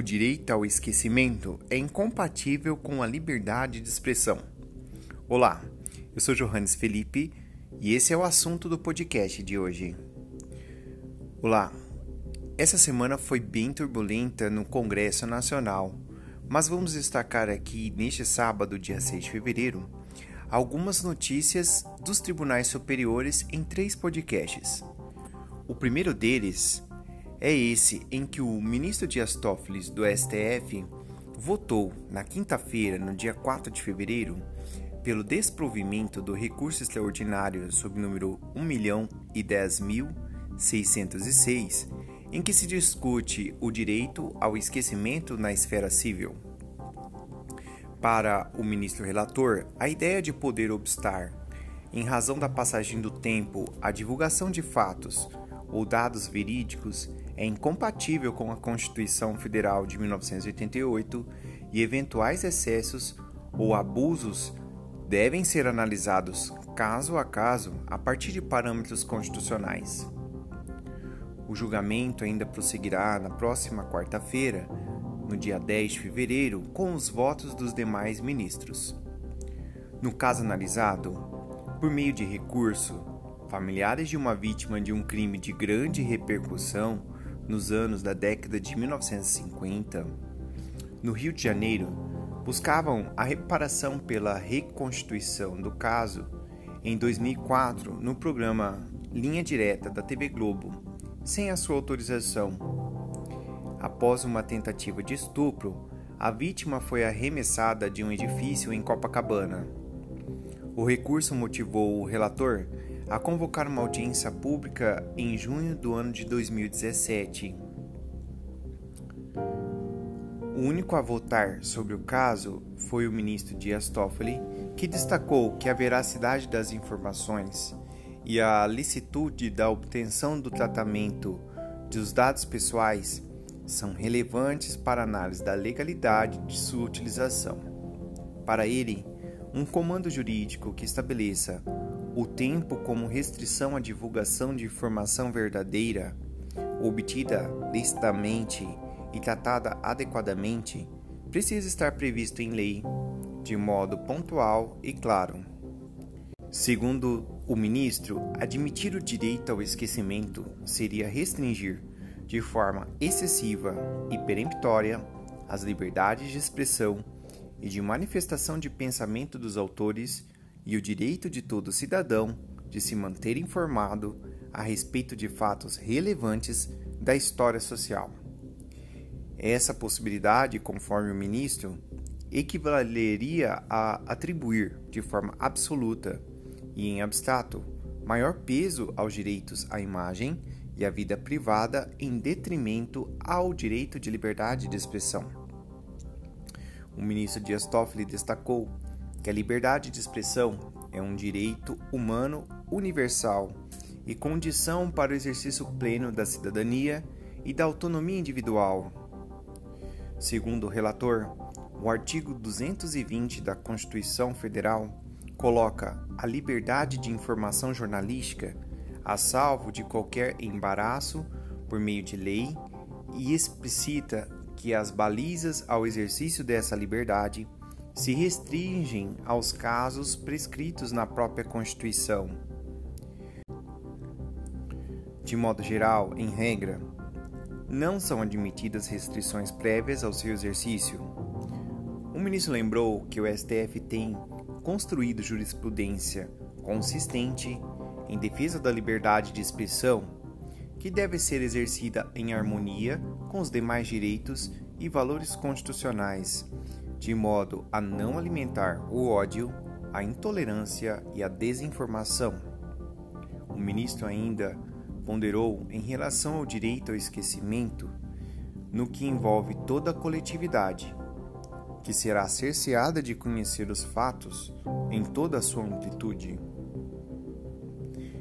O direito ao esquecimento é incompatível com a liberdade de expressão. Olá, eu sou Johannes Felipe e esse é o assunto do podcast de hoje. Olá, essa semana foi bem turbulenta no Congresso Nacional, mas vamos destacar aqui neste sábado, dia 6 de fevereiro, algumas notícias dos tribunais superiores em três podcasts. O primeiro deles é esse em que o ministro Dias Toffoli do STF votou na quinta-feira, no dia 4 de fevereiro, pelo desprovimento do recurso extraordinário sob número 1.010.606, em que se discute o direito ao esquecimento na esfera civil. Para o ministro relator, a ideia de poder obstar, em razão da passagem do tempo, a divulgação de fatos ou dados verídicos é incompatível com a Constituição Federal de 1988 e eventuais excessos ou abusos devem ser analisados caso a caso a partir de parâmetros constitucionais. O julgamento ainda prosseguirá na próxima quarta-feira, no dia 10 de fevereiro, com os votos dos demais ministros. No caso analisado, por meio de recurso, familiares de uma vítima de um crime de grande repercussão nos anos da década de 1950, no Rio de Janeiro, buscavam a reparação pela reconstituição do caso em 2004 no programa Linha Direta da TV Globo, sem a sua autorização. Após uma tentativa de estupro, a vítima foi arremessada de um edifício em Copacabana. O recurso motivou o relator a convocar uma audiência pública em junho do ano de 2017. O único a votar sobre o caso foi o ministro Dias Toffoli, que destacou que a veracidade das informações e a licitude da obtenção do tratamento dos dados pessoais são relevantes para análise da legalidade de sua utilização. Para ele, um comando jurídico que estabeleça o tempo como restrição à divulgação de informação verdadeira, obtida licitamente e tratada adequadamente, precisa estar previsto em lei, de modo pontual e claro. Segundo o ministro, admitir o direito ao esquecimento seria restringir, de forma excessiva e peremptória, as liberdades de expressão e de manifestação de pensamento dos autores e o direito de todo cidadão de se manter informado a respeito de fatos relevantes da história social. Essa possibilidade, conforme o ministro, equivaleria a atribuir de forma absoluta e em abstrato maior peso aos direitos à imagem e à vida privada em detrimento ao direito de liberdade de expressão. O ministro Dias Toffoli destacou que a liberdade de expressão é um direito humano universal e condição para o exercício pleno da cidadania e da autonomia individual. Segundo o relator, o artigo 220 da Constituição Federal coloca a liberdade de informação jornalística a salvo de qualquer embaraço por meio de lei e explicita que as balizas ao exercício dessa liberdade se restringem aos casos prescritos na própria Constituição. De modo geral, em regra, não são admitidas restrições prévias ao seu exercício. O ministro lembrou que o STF tem construído jurisprudência consistente em defesa da liberdade de expressão, que deve ser exercida em harmonia com os demais direitos e valores constitucionais de modo a não alimentar o ódio, a intolerância e a desinformação. O ministro ainda ponderou em relação ao direito ao esquecimento, no que envolve toda a coletividade, que será cerceada de conhecer os fatos em toda a sua amplitude.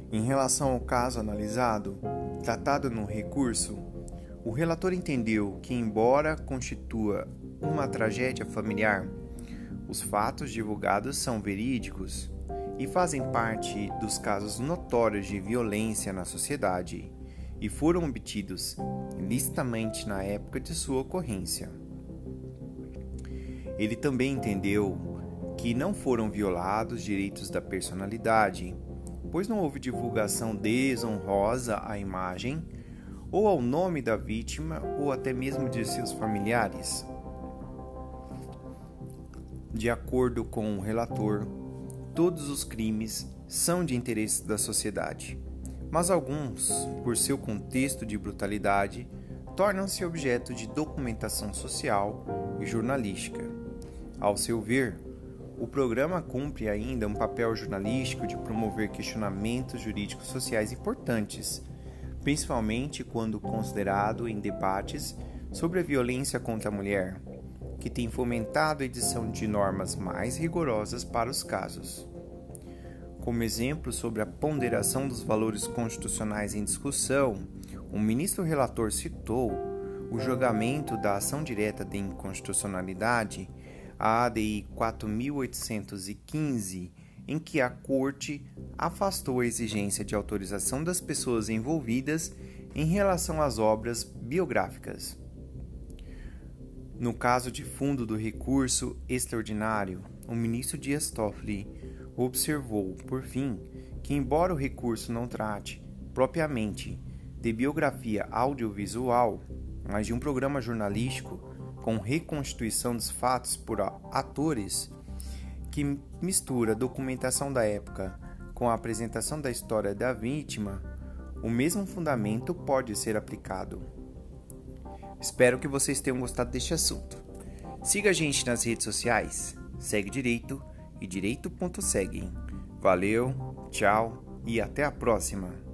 Em relação ao caso analisado, tratado no recurso, o relator entendeu que, embora constitua uma tragédia familiar, os fatos divulgados são verídicos e fazem parte dos casos notórios de violência na sociedade e foram obtidos ilicitamente na época de sua ocorrência. Ele também entendeu que não foram violados direitos da personalidade, pois não houve divulgação desonrosa à imagem ou ao nome da vítima ou até mesmo de seus familiares. De acordo com o relator, todos os crimes são de interesse da sociedade, mas alguns, por seu contexto de brutalidade, tornam-se objeto de documentação social e jornalística. Ao seu ver, o programa cumpre ainda um papel jornalístico de promover questionamentos jurídicos sociais importantes, principalmente quando considerado em debates sobre a violência contra a mulher, que tem fomentado a edição de normas mais rigorosas para os casos. Como exemplo sobre a ponderação dos valores constitucionais em discussão, o ministro relator citou o julgamento da ação direta de inconstitucionalidade a ADI 4815, em que a Corte afastou a exigência de autorização das pessoas envolvidas em relação às obras biográficas. No caso de fundo do recurso extraordinário, o ministro Dias Toffoli observou, por fim, que, embora o recurso não trate propriamente de biografia audiovisual, mas de um programa jornalístico com reconstituição dos fatos por atores que mistura documentação da época com a apresentação da história da vítima, o mesmo fundamento pode ser aplicado. Espero que vocês tenham gostado deste assunto. Siga a gente nas redes sociais, segue direito e direito.segue. Valeu, tchau e até a próxima!